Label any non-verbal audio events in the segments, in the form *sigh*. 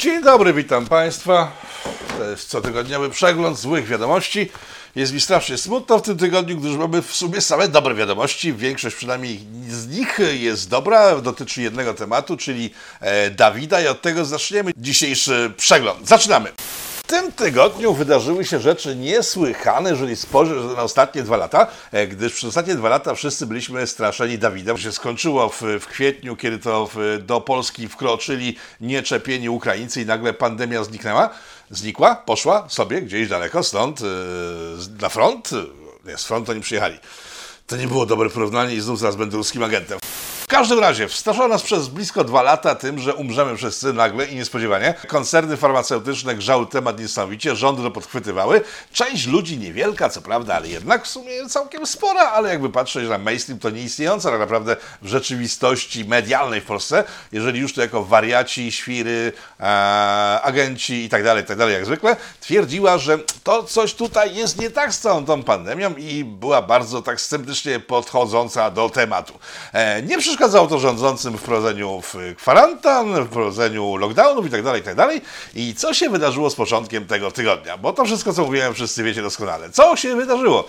Dzień dobry, witam Państwa. To jest cotygodniowy przegląd złych wiadomości. Jest mi strasznie smutno w tym tygodniu, gdyż mamy w sumie same dobre wiadomości. Większość przynajmniej z nich jest dobra, dotyczy jednego tematu, czyli e, Dawida i od tego zaczniemy dzisiejszy przegląd. Zaczynamy! Tym tygodniu wydarzyły się rzeczy niesłychane, jeżeli spojrzeć na ostatnie dwa lata, e, gdyż przez ostatnie dwa lata wszyscy byliśmy straszeni Dawidem. To się skończyło w, w kwietniu, kiedy to w, do Polski wkroczyli nieczepieni Ukraińcy i nagle pandemia zniknęła. Znikła, poszła sobie gdzieś daleko, stąd yy, na front. Nie, z frontu nie przyjechali. To nie było dobre porównanie i znów zaraz będę ruskim agentem. Każdym razie wstraszono nas przez blisko dwa lata tym, że umrzemy wszyscy nagle i niespodziewanie. Koncerny farmaceutyczne grzały temat niesamowicie, rządy to podchwytywały. Część ludzi niewielka, co prawda, ale jednak w sumie całkiem spora, ale jakby patrzeć na mainstream, to nieistniejąca tak naprawdę w rzeczywistości medialnej w Polsce. Jeżeli już to jako wariaci, świry, e, agenci i tak dalej, tak dalej, jak zwykle, twierdziła, że to coś tutaj jest nie tak z całą tą pandemią i była bardzo tak sceptycznie podchodząca do tematu. E, nie przeszkadzało to rządzącym w wprowadzeniu w kwarantan, w wprowadzeniu lockdownów i tak dalej, i tak. I co się wydarzyło z początkiem tego tygodnia? Bo to wszystko, co mówiłem, wszyscy wiecie doskonale. Co się wydarzyło?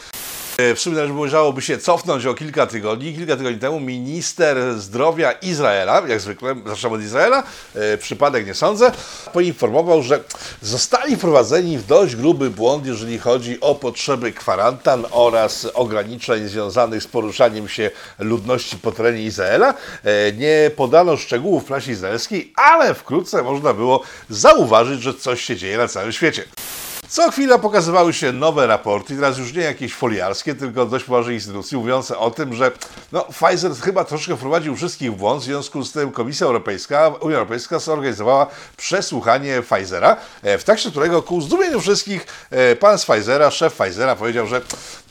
W sumie należałoby się cofnąć o kilka tygodni. Kilka tygodni temu minister zdrowia Izraela, jak zwykle, zaczynamy od Izraela, e, przypadek nie sądzę, poinformował, że zostali wprowadzeni w dość gruby błąd, jeżeli chodzi o potrzeby kwarantan oraz ograniczeń związanych z poruszaniem się ludności po terenie Izraela. E, nie podano szczegółów w prasie izraelskiej, ale wkrótce można było zauważyć, że coś się dzieje na całym świecie. Co chwila pokazywały się nowe raporty, teraz już nie jakieś foliarskie, tylko dość poważne instytucje, mówiące o tym, że no, Pfizer chyba troszkę wprowadził wszystkich w błąd, w związku z tym Komisja Europejska, Unia Europejska zorganizowała przesłuchanie Pfizera, e, w trakcie którego ku zdumieniu wszystkich e, pan z Pfizera, szef Pfizera powiedział, że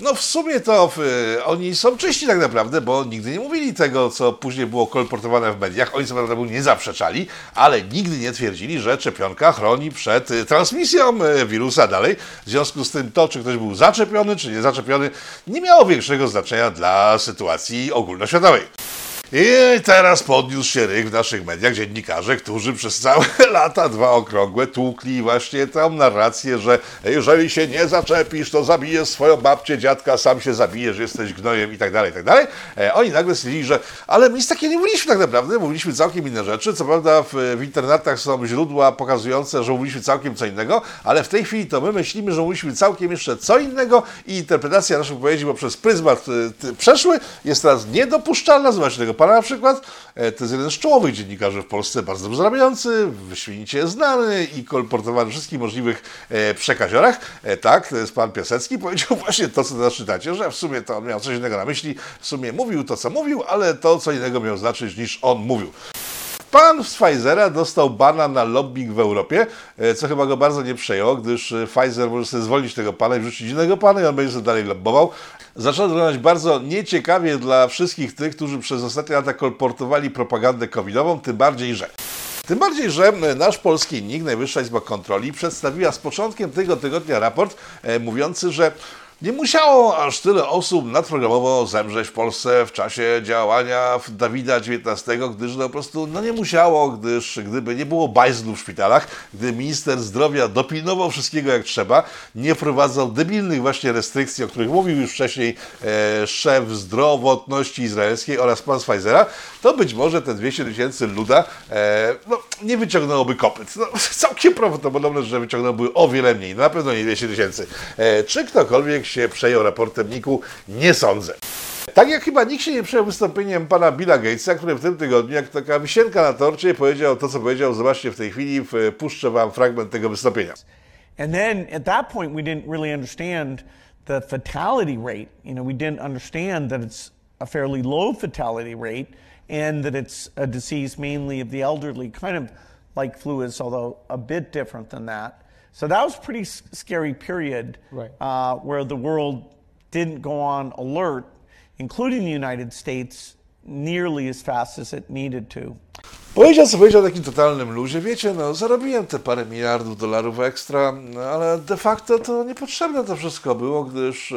no w sumie to e, oni są czyści tak naprawdę, bo nigdy nie mówili tego, co później było kolportowane w mediach. Oni co prawda nie zaprzeczali, ale nigdy nie twierdzili, że szczepionka chroni przed transmisją wirusa dalej. W związku z tym to, czy ktoś był zaczepiony, czy nie zaczepiony, nie miało większego znaczenia dla sytuacji ogólnoświatowej. I teraz podniósł się ryk w naszych mediach dziennikarze, którzy przez całe *laughs* lata, dwa okrągłe, tłukli właśnie tą narrację, że jeżeli się nie zaczepisz, to zabijesz swoją babcię, dziadka, sam się zabijesz, jesteś gnojem i tak dalej, i tak dalej. E, oni nagle stwierdzili, że ale my nic takiego nie mówiliśmy tak naprawdę, mówiliśmy całkiem inne rzeczy. Co prawda w, w internetach są źródła pokazujące, że mówiliśmy całkiem co innego, ale w tej chwili to my myślimy, że mówiliśmy całkiem jeszcze co innego i interpretacja naszych wypowiedzi poprzez pryzmat y, przeszły jest teraz niedopuszczalna. Zobaczcie tego pana na przykład, e, to jest jeden z czołowych dziennikarzy w Polsce, bardzo dobrze zarabiający, wyśmienicie znany i kolportowany w wszystkich możliwych e, przekaziorach. E, tak, to jest pan Piasecki, powiedział *laughs* właśnie to, co teraz czytacie, że w sumie to on miał coś innego na myśli, w sumie mówił to, co mówił, ale to, co innego miał znaczyć niż on mówił. Pan z Pfizera dostał bana na lobbying w Europie, co chyba go bardzo nie przejęło, gdyż Pfizer może sobie zwolnić tego pana i wrzucić innego pana i on będzie sobie dalej lobbował. Zaczęło wyglądać bardzo nieciekawie dla wszystkich tych, którzy przez ostatnie lata kolportowali propagandę covidową, tym bardziej, że tym bardziej, że nasz polski NIK, Najwyższa Izba Kontroli, przedstawiła z początkiem tego tygodnia raport e, mówiący, że nie musiało aż tyle osób nadprogramowo zemrzeć w Polsce w czasie działania Dawida XIX, gdyż no po prostu no nie musiało, gdyż gdyby nie było bajzlu w szpitalach, gdy minister zdrowia dopilnował wszystkiego jak trzeba, nie wprowadzał debilnych właśnie restrykcji, o których mówił już wcześniej e, szef zdrowotności izraelskiej oraz pan Pfizera, to być może te 200 tysięcy luda e, no, nie wyciągnęłoby kopyt. No, *laughs* całkiem prawdopodobne, że wyciągnąłby o wiele mniej, na pewno nie 200 tysięcy. E, czy ktokolwiek się przejął raportem? Nie sądzę. Tak jak chyba nikt się nie przejął wystąpieniem pana Billa Gatesa, który w tym tygodniu, jak taka wisienka na torcie, powiedział to, co powiedział. Zobaczcie w tej chwili, puszczę wam fragment tego wystąpienia. And then at that point we didn't really understand the fatality rate. You know, we didn't understand that it's a fairly low fatality rate and that it's a disease mainly of the elderly, kind of like although a bit different than that. So that was a pretty scary period right. uh, where the world didn't go on alert, including the United States, nearly as fast as it needed to. Powiedział, co powiedział o takim totalnym luzie. Wiecie, no, zarobiłem te parę miliardów dolarów ekstra, no, ale de facto to niepotrzebne to wszystko było, gdyż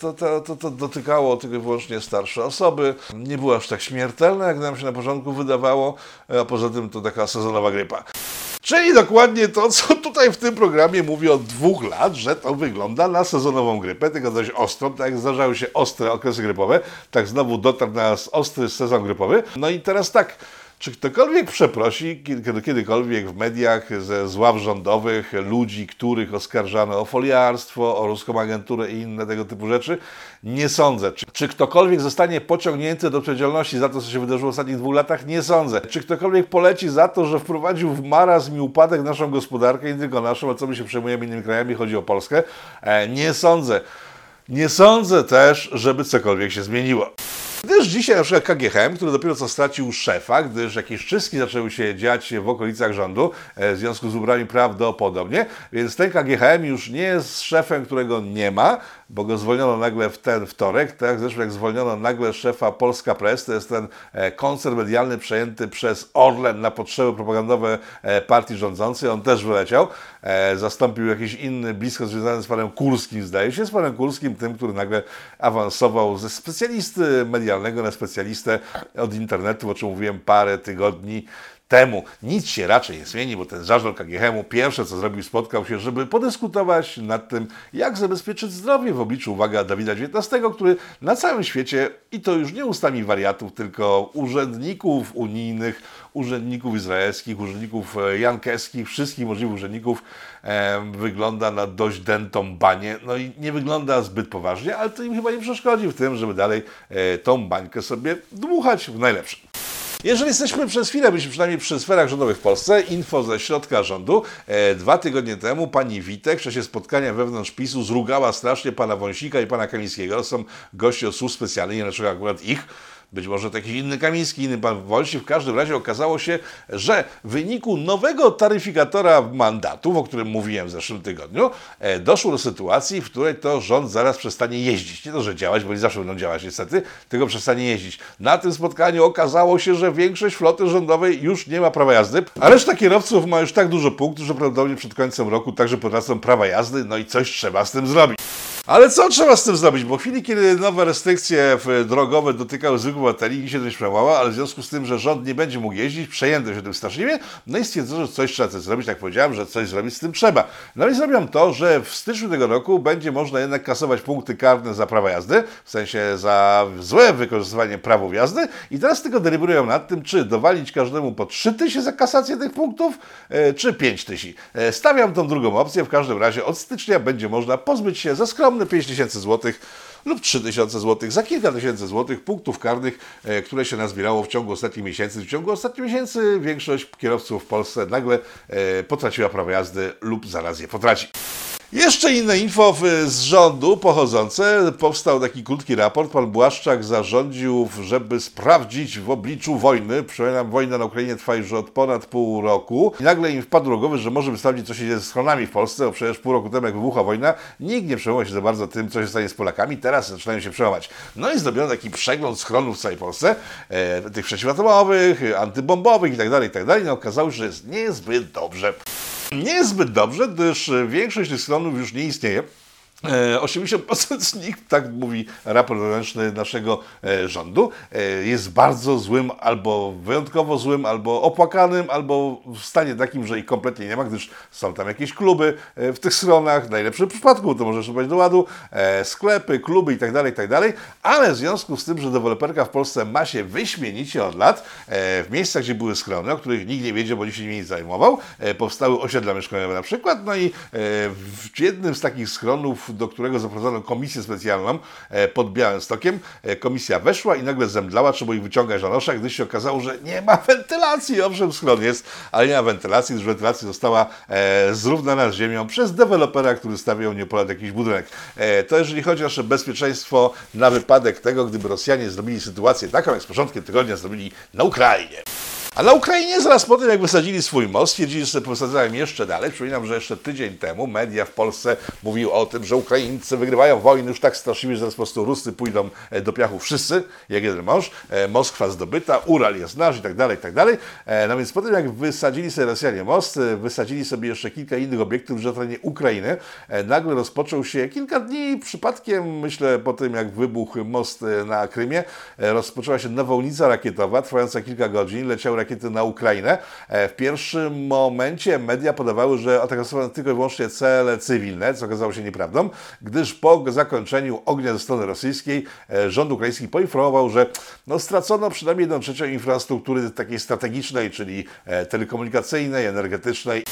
to, to, to, to dotykało tylko wyłącznie starsze osoby. Nie było aż tak śmiertelne, jak nam się na początku wydawało, a poza tym to taka sezonowa grypa. Czyli dokładnie to, co tutaj w tym programie mówię od dwóch lat, że to wygląda na sezonową grypę, tylko dość ostrą, tak jak zdarzały się ostre okresy grypowe, tak znowu dotarł na nas ostry sezon grypowy. No i teraz tak, czy ktokolwiek przeprosi kiedy- kiedykolwiek w mediach ze z ław rządowych ludzi, których oskarżano o foliarstwo, o ruską agenturę i inne tego typu rzeczy? Nie sądzę. Czy, czy ktokolwiek zostanie pociągnięty do odpowiedzialności za to, co się wydarzyło w ostatnich dwóch latach? Nie sądzę. Czy ktokolwiek poleci za to, że wprowadził w marazm i upadek naszą gospodarkę, nie tylko naszą, a co my się przejmujemy innymi krajami, chodzi o Polskę? E, nie sądzę. Nie sądzę też, żeby cokolwiek się zmieniło. Gdyż dzisiaj na przykład KGHM, który dopiero co stracił szefa, gdyż jakieś czystki zaczęły się dziać w okolicach rządu e, w związku z ubraniu prawdopodobnie, więc ten KGHM już nie jest szefem, którego nie ma, bo go zwolniono nagle w ten wtorek, tak? Zresztą jak zwolniono nagle szefa Polska Press, to jest ten e, koncern medialny przejęty przez Orlen na potrzeby propagandowe e, partii rządzącej, on też wyleciał, e, zastąpił jakiś inny, blisko związany z panem Kurskim, zdaje się, z panem Kurskim, tym, który nagle awansował ze specjalisty medialnego na specjalistę od internetu, o czym mówiłem parę tygodni temu. Nic się raczej nie zmieni, bo ten zarząd KGHM-u pierwsze co zrobił, spotkał się, żeby podyskutować nad tym, jak zabezpieczyć zdrowie w obliczu, uwaga, Dawida XIX, który na całym świecie, i to już nie ustami wariatów, tylko urzędników unijnych, urzędników izraelskich, urzędników e, jankeskich, wszystkich możliwych urzędników, e, wygląda na dość dętą banię. No i nie wygląda zbyt poważnie, ale to im chyba nie przeszkodzi w tym, żeby dalej e, tą bańkę sobie dmuchać w najlepsze. Jeżeli jesteśmy przez chwilę, byliśmy przynajmniej przy sferach rządowych w Polsce, info ze środka rządu. E, dwa tygodnie temu pani Witek w czasie spotkania wewnątrz PiSu zrugała strasznie pana Wąsika i pana Kamińskiego. To są goście od służb specjalnych, nie dlaczego akurat ich. Być może to jakiś inny Kamiński, inny pan Wolsi. W każdym razie okazało się, że w wyniku nowego taryfikatora mandatów, o którym mówiłem w zeszłym tygodniu, e, doszło do sytuacji, w której to rząd zaraz przestanie jeździć. Nie to, że działać, bo oni zawsze będą działać niestety, tylko przestanie jeździć. Na tym spotkaniu okazało się, że większość floty rządowej już nie ma prawa jazdy, a reszta kierowców ma już tak dużo punktów, że prawdopodobnie przed końcem roku także potracą prawa jazdy, no i coś trzeba z tym zrobić. Ale co trzeba z tym zrobić? Bo w chwili, kiedy nowe restrykcje w- drogowe dotykały zwykłych obywateli, nikt się tym przejmowało, ale w związku z tym, że rząd nie będzie mógł jeździć, przejęto się tym straszliwie, no i stwierdzono, że coś trzeba tym zrobić, tak powiedziałem, że coś zrobić z tym trzeba. No i zrobią to, że w styczniu tego roku będzie można jednak kasować punkty karne za prawa jazdy, w sensie za złe wykorzystywanie prawów jazdy i teraz tylko deliberują nad tym, czy dowalić każdemu po 3 tysiące za kasację tych punktów, e, czy 5 tysięcy. E, Stawiam tą drugą opcję, w każdym razie od stycznia będzie można pozbyć się za skromne 5 tysięcy złotych lub 3 tysiące złotych za kilka tysięcy złotych punktów karnych, e, które się nazbierało w ciągu ostatnich miesięcy. W ciągu ostatnich miesięcy większość kierowców w Polsce nagle e, potraciła prawo jazdy lub zaraz je potraci. Jeszcze inne info z rządu pochodzące. Powstał taki krótki raport. Pan Błaszczak zarządził, żeby sprawdzić w obliczu wojny, przypominam, wojna na Ukrainie trwa już od ponad pół roku. I nagle im wpadł do głowy, że może by sprawdzić, co się dzieje z schronami w Polsce, bo przecież pół roku temu, jak wybuchła wojna, nikt nie przejmował się za bardzo tym, co się stanie z Polakami. Teraz zaczynają się przejmować. No i zrobiono taki przegląd schronów w całej Polsce, e, tych przeciwatomowych, antybombowych itd., itd. No okazało się, że jest niezbyt dobrze. Nie jest zbyt dobrze, gdyż większość tych stronów już nie istnieje. E, 80% z nich, tak mówi raport wewnętrzny naszego e, rządu, e, jest bardzo złym, albo wyjątkowo złym, albo opłakanym, albo w stanie takim, że ich kompletnie nie ma, gdyż są tam jakieś kluby e, w tych stronach, w najlepszym przypadku, to możesz dodać do ładu, e, sklepy, kluby itd., itd., ale w związku z tym, że deweloperka w Polsce ma się wyśmienicie od lat, e, w miejscach, gdzie były schrony, o których nikt nie wiedział, bo nikt się nimi nie zajmował, e, powstały osiedla mieszkaniowe na przykład, no i e, w jednym z takich schronów, do którego zaprowadzono komisję specjalną e, pod Białymstokiem, e, komisja weszła i nagle zemdlała, trzeba ich wyciągać na noszach, gdyż się okazało, że nie ma wentylacji, owszem schron jest, ale nie ma wentylacji, gdyż wentylacja została e, zrównana z ziemią przez dewelopera, który stawiał nieopodal jakiś budynek. To jeżeli chodzi o nasze bezpieczeństwo na wypadek tego, gdyby Rosjanie zrobili sytuację taką, jak z początkiem tygodnia zrobili na Ukrainie. A na Ukrainie zaraz po tym, jak wysadzili swój most, stwierdzili, że posadzają jeszcze dalej. Przypominam, że jeszcze tydzień temu media w Polsce mówiły o tym, że Ukraińcy wygrywają wojny już tak straszliwie, że zaraz po prostu Rusy pójdą e, do piachu wszyscy, jak jeden mąż. E, Moskwa zdobyta, Ural jest nasz i tak dalej, i tak dalej. E, No więc po tym, jak wysadzili sobie Rosjanie most, wysadzili sobie jeszcze kilka innych obiektów na terenie Ukrainy, nagle rozpoczął się kilka dni przypadkiem, myślę, po tym, jak wybuchł most na Krymie, rozpoczęła się nawałnica rakietowa, trwająca kilka godzin. Leciały rakiety na Ukrainę. E, W pierwszym momencie media podawały, że atakowano tylko i wyłącznie cele cywilne, co okazało się nieprawdą, gdyż po zakończeniu ognia ze strony rosyjskiej e, rząd ukraiński poinformował, że no, stracono przynajmniej jedną trzecią infrastruktury takiej strategicznej, czyli e, telekomunikacyjnej, energetycznej.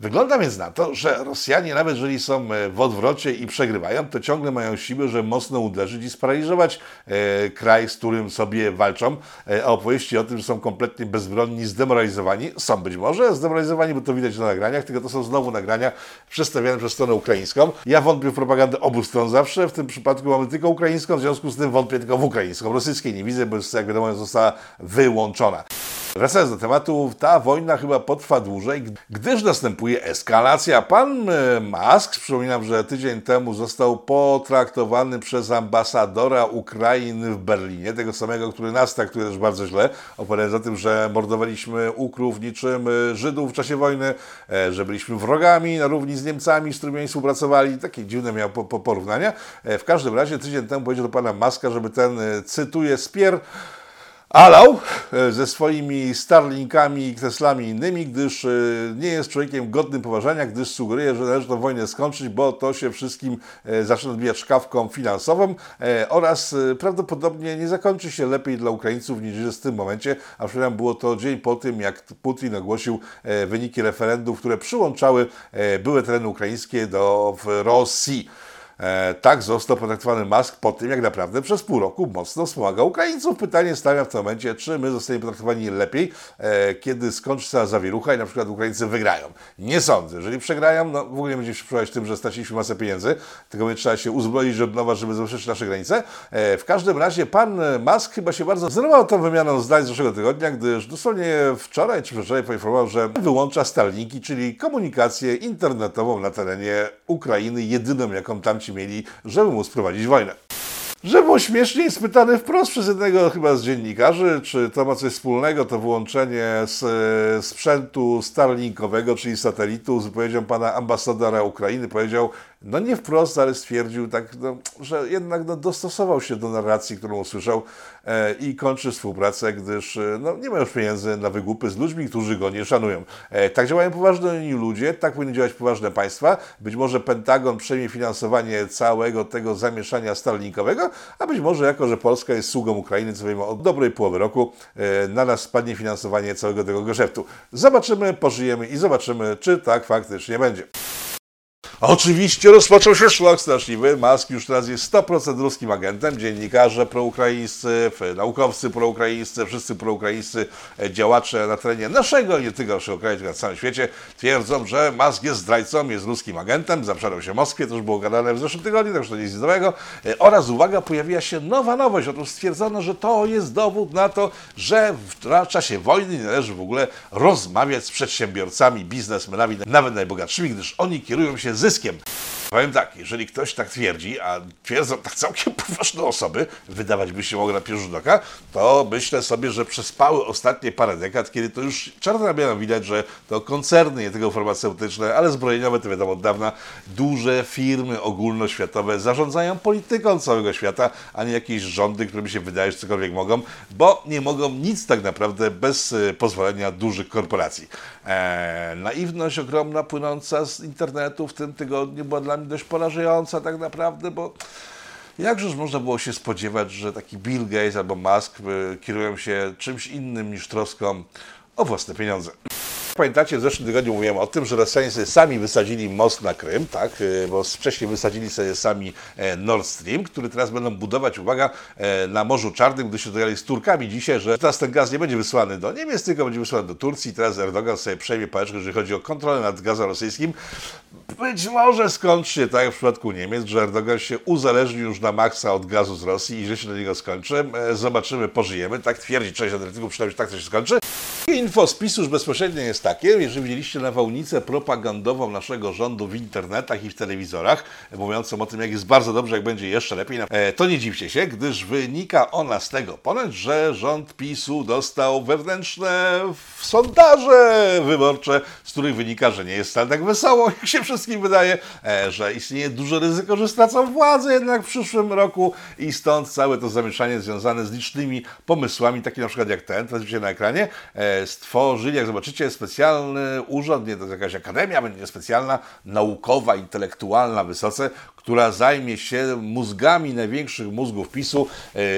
Wygląda więc na to, że Rosjanie, nawet jeżeli są e, w odwrocie i przegrywają, to ciągle mają siłę, że mocno uderzyć i sparaliżować e, kraj, z którym sobie walczą. E, a opowieści o tym, że są kompletnie bezbronni, zdemoralizowani, są być może zdemoralizowani, bo to widać na nagraniach, tylko to są znowu nagrania przedstawiane przez stronę ukraińską. Ja wątpię w propagandę obu stron zawsze, w tym przypadku mamy tylko ukraińską, w związku z tym wątpię tylko w ukraińską. Rosyjskiej nie widzę, bo jest, jak wiadomo, została wyłączona. Wracając do tematu, ta wojna chyba potrwa dłużej, gdyż następuje eskalacja. Pan e, Musk, przypominam, że tydzień temu został potraktowany przez ambasadora Ukrainy w Berlinie, tego samego, który nas traktuje też bardzo źle, opowiadając o tym, że mordowaliśmy ukrów niczym e, Żydów w czasie wojny, e, że byliśmy wrogami na równi z Niemcami, z którymi oni współpracowali. Takie dziwne miał po, po porównania. W każdym razie tydzień temu powiedział do pana Maska, żeby ten, cytuję, spier alał e, ze swoimi Starlinkami i Teslami innymi, gdyż e, nie jest człowiekiem godnym poważania, gdyż sugeruje, że należy tę wojnę skończyć, bo to się wszystkim e, zaczyna odbijać szkawką finansową oraz prawdopodobnie nie zakończy się lepiej dla Ukraińców niż w tym momencie, a przypominam, było to dzień po tym, jak Putin ogłosił wyniki referendów, które przyłączały były tereny ukraińskie do Rosji. E, tak został potraktowany Musk po tym, jak naprawdę przez pół roku mocno wspomagał Ukraińców. Pytanie stawiam w tym momencie, czy my zostaniemy potraktowani lepiej, e, kiedy skończy się ta zawierucha i na przykład Ukraińcy wygrają. Nie sądzę. Jeżeli przegrają, no w ogóle nie będziemy się przekonać tym, że straciliśmy masę pieniędzy, tylko będzie trzeba się uzbroić od nowa, żeby zobaczyć nasze granice. E, w każdym razie pan Musk chyba się bardzo zdenerwował tą wymianą zdań z zeszłego tygodnia, gdyż dosłownie wczoraj czy wczoraj poinformował, że wyłącza Starlinki, czyli komunikację internetową na terenie Ukrainy, jedyną jaką tam mieli, żeby móc prowadzić wojnę. Że było śmieszniej, spytany wprost przez jednego chyba z dziennikarzy, czy to ma coś wspólnego, to wyłączenie z e, sprzętu starlinkowego, czyli satelitu, z wypowiedzią pana ambasadora Ukrainy. Powiedział, no nie wprost, ale stwierdził tak, no, że jednak no, dostosował się do narracji, którą usłyszał e, i kończy współpracę, gdyż e, no, nie ma już pieniędzy na wygłupy z ludźmi, którzy go nie szanują. E, tak działają poważni ludzie, tak powinny działać poważne państwa. Być może Pentagon przejmie finansowanie całego tego zamieszania starlinkowego, a być może jako, że Polska jest sługą Ukrainy, co wiemy od dobrej połowy roku, e, na nas spadnie finansowanie całego tego geszeftu. Zobaczymy, pożyjemy i zobaczymy, czy tak faktycznie będzie. A Oczywiście rozpoczął się szlok straszliwy. Musk już teraz jest 100% ruskim agentem. Dziennikarze proukraińscy, naukowcy proukraińscy, wszyscy proukraińscy e, działacze na terenie naszego, nie tylko naszego kraju, tylko na całym świecie twierdzą, że Musk jest zdrajcą, jest ruskim agentem. Zaprzedał się Moskwie, to już było gadane w zeszłym tygodniu, także to nic nowego. E, Oraz, uwaga, pojawiła się nowa nowość. Otóż stwierdzono, że to jest dowód na to, że w czasie wojny nie należy w ogóle rozmawiać z przedsiębiorcami, biznesmenami, nawet najbogatszymi, gdyż oni kierują się zyskiem. Powiem tak, jeżeli ktoś tak twierdzi, a twierdzą tak całkiem *laughs* poważne osoby, wydawać by się mogło na pierwszy rzut oka, to myślę sobie, że przespały ostatnie parę dekad, kiedy to już czarno na widać, że to koncerny, nie tylko farmaceutyczne, ale zbrojeniowe, to wiadomo od dawna, duże firmy ogólnoświatowe zarządzają polityką całego świata, a nie jakieś rządy, które mi się wydaje, że cokolwiek mogą, bo nie mogą nic tak naprawdę bez e, pozwolenia dużych korporacji. Eee, naiwność ogromna płynąca z internetu w tym tygodniu była dla mnie dość porażająca tak naprawdę, bo jakżeż można było się spodziewać, że taki Bill Gates albo Musk y, kierują się czymś innym niż troską o własne pieniądze. Pamiętacie, w zeszłym tygodniu mówiłem o tym, że Rosjanie sami wysadzili most na Krym, tak? y, bo wcześniej wysadzili sobie sami e, Nord Stream, który teraz będą budować, uwaga, e, na Morzu Czarnym, gdy się dogadali z Turkami dzisiaj, że teraz ten gaz nie będzie wysłany do Niemiec, tylko będzie wysłany do Turcji. Teraz Erdogan sobie przejmie pałeczkę, jeżeli chodzi o kontrolę nad gazem rosyjskim. Być może skończy się tak jak w przypadku Niemiec, że Erdogan się uzależni już na maksa od gazu z Rosji i że się do niego skończy. E, Zobaczymy, pożyjemy. Tak twierdzi część analityków, przynajmniej tak to się skończy. Info z PiSu bezpośrednio jest takie, jeżeli widzieliście nawałnicę propagandową naszego rządu w internetach i w telewizorach, mówiącą o tym, jak jest bardzo dobrze, jak będzie jeszcze lepiej, e, to nie dziwcie się, gdyż wynika ona z tego ponoć, że rząd PiSu dostał wewnętrzne sondaże wyborcze, z których wynika, że nie jest wcale tak wesoło, *laughs* jak się wszystkim wydaje, e, że istnieje duże ryzyko, że stracą władzę jednak w przyszłym roku i stąd całe to zamieszanie związane z licznymi pomysłami, takie na przykład jak ten, teraz widzicie na ekranie, e, stworzyli, jak zobaczycie, specjalny urząd, nie to jest jakaś akademia, będzie specjalna, naukowa, intelektualna, wysoce, która zajmie się mózgami największych mózgów PiSu,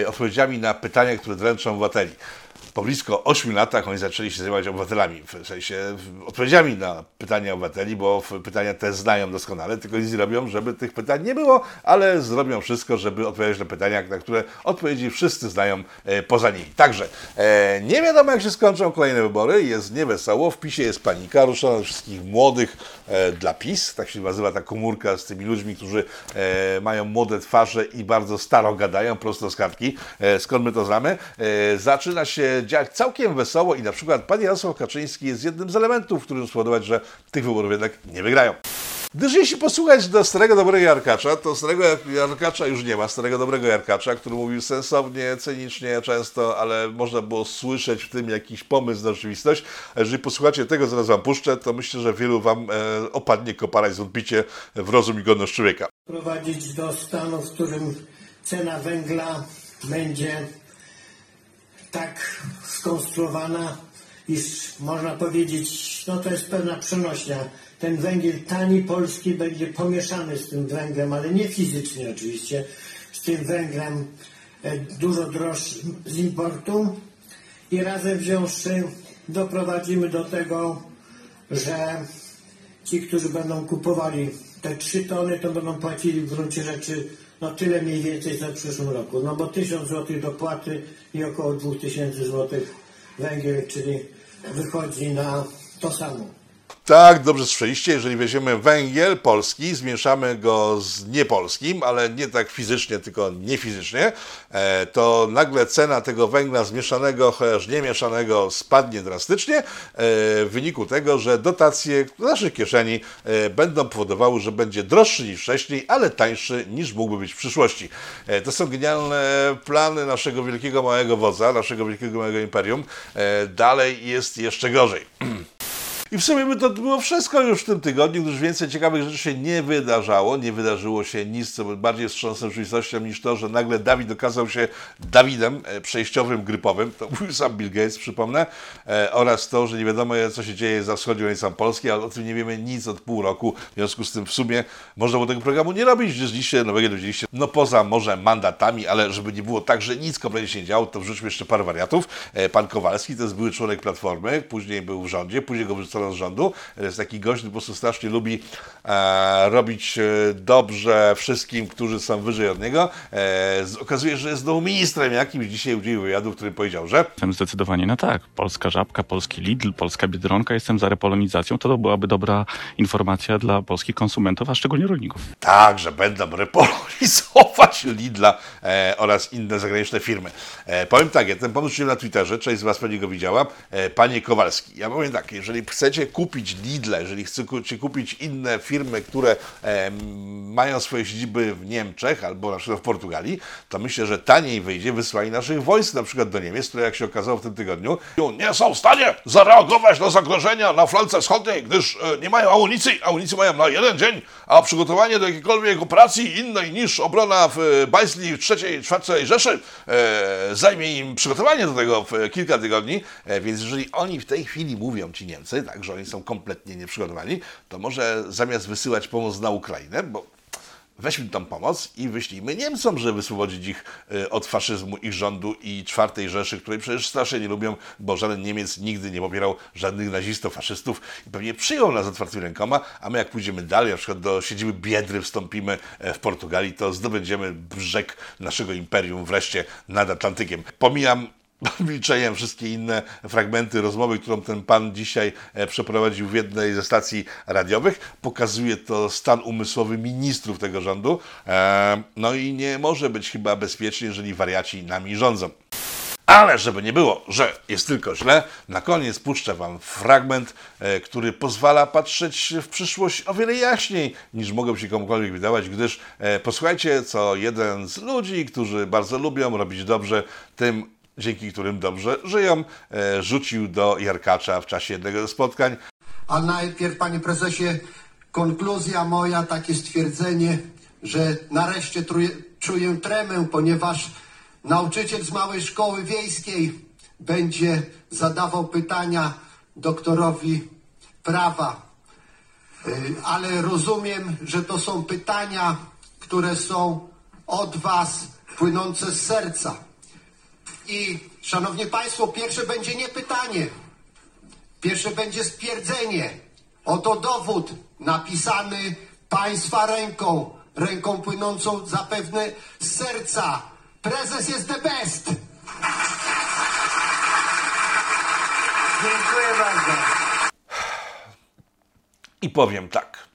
e, odpowiedziami na pytania, które dręczą obywateli po blisko 8 latach oni zaczęli się zajmować obywatelami, w sensie odpowiedziami na pytania obywateli, bo pytania te znają doskonale, tylko nic robią, żeby tych pytań nie było, ale zrobią wszystko, żeby odpowiedzieć na pytania, na które odpowiedzi wszyscy znają e, poza nimi. Także e, nie wiadomo, jak się skończą kolejne wybory, jest niewesoło, w PiSie jest panika, ruszono wszystkich młodych e, dla PiS, tak się nazywa ta komórka z tymi ludźmi, którzy mają młode twarze i bardzo staro gadają, prosto z kartki. Skąd my to znamy? Zaczyna się dziać całkiem wesoło i na przykład pan Jarosław Kaczyński jest jednym z elementów, który spowodować, że tych wyborów jednak nie wygrają. Gdyż jeśli posłuchać do starego dobrego Jarkacza, to starego Jarkacza już nie ma, starego dobrego Jarkacza, który mówił sensownie, cynicznie często, ale można było słyszeć w tym jakiś pomysł na rzeczywistość. A jeżeli posłuchacie tego, zaraz wam puszczę, to myślę, że wielu wam e, opadnie kopara i zwątpicie w rozum i godność człowieka. Prowadzić do stanu, w którym cena węgla będzie tak skonstruowana, iż można powiedzieć, no to jest pewna przenośnia. Ten węgiel tani polski będzie pomieszany z tym węglem, ale nie fizycznie oczywiście, z tym węglem e, dużo droższym z importu i razem wziąwszy doprowadzimy do tego, że ci, którzy będą kupowali te trzy tony, to będą płacili w gruncie rzeczy no tyle mniej więcej co w przyszłym roku. No bo 1000 zł dopłaty i około 2000 zł węgiel, czyli wychodzi na to samo. Tak, dobrze słyszeliście. Jeżeli weźmiemy węgiel polski, zmieszamy go z niepolskim, ale nie tak fizycznie, tylko niefizycznie, e, to nagle cena tego węgla zmieszanego, chociaż nie mieszanego, spadnie drastycznie e, w wyniku tego, że dotacje w naszych kieszeni e, będą powodowały, że będzie droższy niż wcześniej, ale tańszy niż mógłby być w przyszłości. To są genialne plany naszego wielkiego małego wodza, naszego wielkiego małego imperium. Dalej jest jeszcze gorzej. *clears throat* I w sumie by to było wszystko już w tym tygodniu, gdyż więcej ciekawych rzeczy się nie wydarzało. Nie wydarzyło się nic, co bardziej wstrząsem rzeczywistością niż to, że nagle Dawid okazał się Dawidem e, przejściowym grypowym. To *laughs* mówił sam Bill Gates, przypomnę. E, oraz to, że nie wiadomo, co się dzieje za wschodnią granicą Polski, ale o tym nie wiemy nic od pół roku. W związku z tym w sumie można było tego programu nie robić, gdyż dzisiaj nowego dowiedzieliście, no poza może mandatami, ale żeby nie było tak, że nic kompletnie się nie działo, to wrzućmy jeszcze parę wariatów. E, pan Kowalski to jest były członek Platformy, później był w rządzie, później go wyrzucono z rządu. Jest taki gość, który po prostu strasznie lubi e, robić e, dobrze wszystkim, którzy są wyżej od niego. E, okazuje się, że jest znowu ministrem jakimś. Dzisiaj udzielił wywiadu, w którym powiedział, że... Jestem zdecydowanie na tak. Polska Żabka, polski Lidl, polska Biedronka. Jestem za repolonizacją. To, byłaby dobra informacja dla polskich konsumentów, a szczególnie rolników. Tak, że będą repolonizować Lidla e, oraz inne zagraniczne firmy. E, powiem tak, ja ten pomysł na Twitterze, część z Was pewnie go widziała. E, panie Kowalski, ja powiem tak, jeżeli chcecie kupić Lidla, jeżeli chcecie kupić inne firmy, które e, mają swoje siedziby w Niemczech albo na przykład w Portugalii, to myślę, że taniej wyjdzie wysłanie naszych wojsk na przykład do Niemiec, które jak się okazało w tym tygodniu, nie są w stanie zareagować na zagrożenia na flance wschodniej, gdyż e, nie mają amunicji. Amunicji mają na jeden dzień, a przygotowanie do jakiejkolwiek operacji innej niż obrona w e, Bajsli w trzeciej, czwartej Rzeszy e, zajmie im przygotowanie do tego w kilka tygodni, e, więc jeżeli oni w tej chwili mówią, ci Niemcy, tak, że oni są kompletnie nieprzygotowani, to może zamiast wysyłać pomoc na Ukrainę, bo weźmy tą pomoc i wyślijmy Niemcom, żeby wyswobodzić ich y, od faszyzmu, ich rządu i czwartej Rzeszy, której przecież strasznie nie lubią, bo żaden Niemiec nigdy nie popierał żadnych nazistów, faszystów i pewnie przyjął nas otwartymi rękoma, a my jak pójdziemy dalej, na przykład do siedziby Biedry wstąpimy e, w Portugalii, to zdobędziemy brzeg naszego imperium wreszcie nad Atlantykiem. Pomijam milczeniem wszystkie inne fragmenty rozmowy, którą ten pan dzisiaj e, przeprowadził w jednej ze stacji radiowych. Pokazuje to stan umysłowy ministrów tego rządu. E, no i nie może być chyba bezpiecznie, jeżeli wariaci nami rządzą. Ale żeby nie było, że jest tylko źle, na koniec puszczę Wam fragment, e, który pozwala patrzeć w przyszłość o wiele jaśniej niż mogą się komukolwiek wydawać, gdyż posłuchajcie, co jeden z ludzi, którzy bardzo lubią robić dobrze, tym dzięki którym dobrze żyją, e, rzucił do Jarkacza w czasie jednego ze spotkań. A najpierw, panie prezesie, konkluzja moja, takie stwierdzenie, że nareszcie truję, czuję tremę, ponieważ nauczyciel z małej szkoły wiejskiej będzie zadawał pytania doktorowi prawa. Y, Ale rozumiem, że to są pytania, które są od Was płynące z serca. I szanowni Państwo, pierwsze będzie nie pytanie, pierwsze będzie stwierdzenie. Oto dowód napisany Państwa ręką, ręką płynącą zapewne z serca. Prezes jest the best. Dziękuję bardzo. I powiem tak.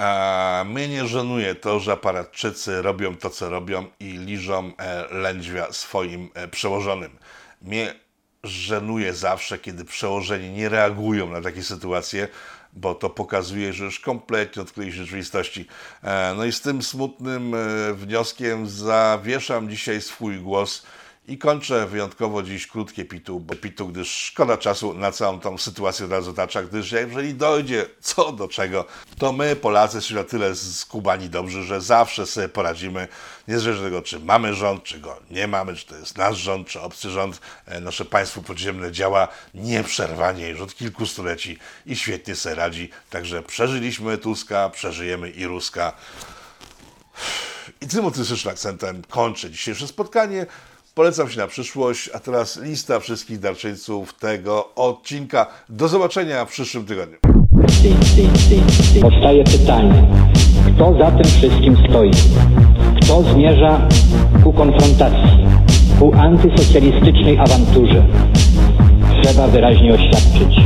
E, mnie nie żenuje to, że aparatczycy robią to, co robią i liżą e, lędźwia swoim e, przełożonym. Mnie żenuje zawsze, kiedy przełożeni nie reagują na takie sytuacje, bo to pokazuje, że już kompletnie odkryli się rzeczywistości. E, no i z tym smutnym wnioskiem zawieszam dzisiaj swój głos i kończę wyjątkowo dziś krótkie pitu, bo pitu, gdyż szkoda czasu na całą tą sytuację od razu tacza, gdyż jeżeli dojdzie co do czego, to my Polacy jesteśmy na tyle skubani dobrzy, że zawsze sobie poradzimy, niezależnie od tego, czy mamy rząd, czy go nie mamy, czy to jest nasz rząd, czy obcy rząd, e, nasze państwo podziemne działa nieprzerwanie już od kilku stuleci i świetnie sobie radzi, także przeżyliśmy Tuska, przeżyjemy i Ruska. I tym optymistycznym akcentem kończę dzisiejsze spotkanie. Polecam się na przyszłość, a teraz lista wszystkich darczyńców tego odcinka. Do zobaczenia w przyszłym tygodniu. Powstaje pytanie, kto za tym wszystkim stoi? Kto zmierza ku konfrontacji, ku antysocjalistycznej awanturze? Trzeba wyraźnie oświadczyć.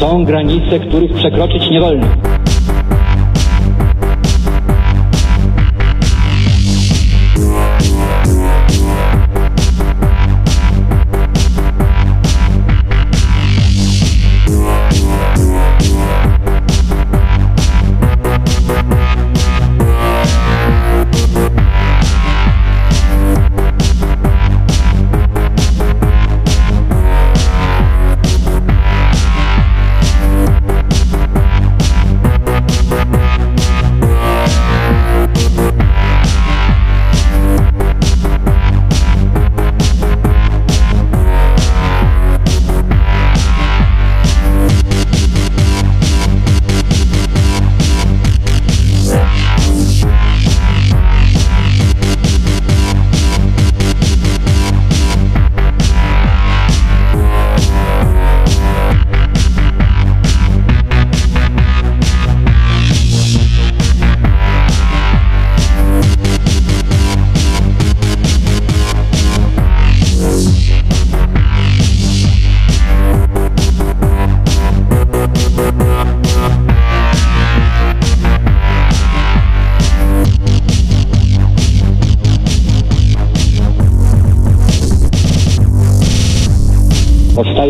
Są granice, których przekroczyć nie wolno.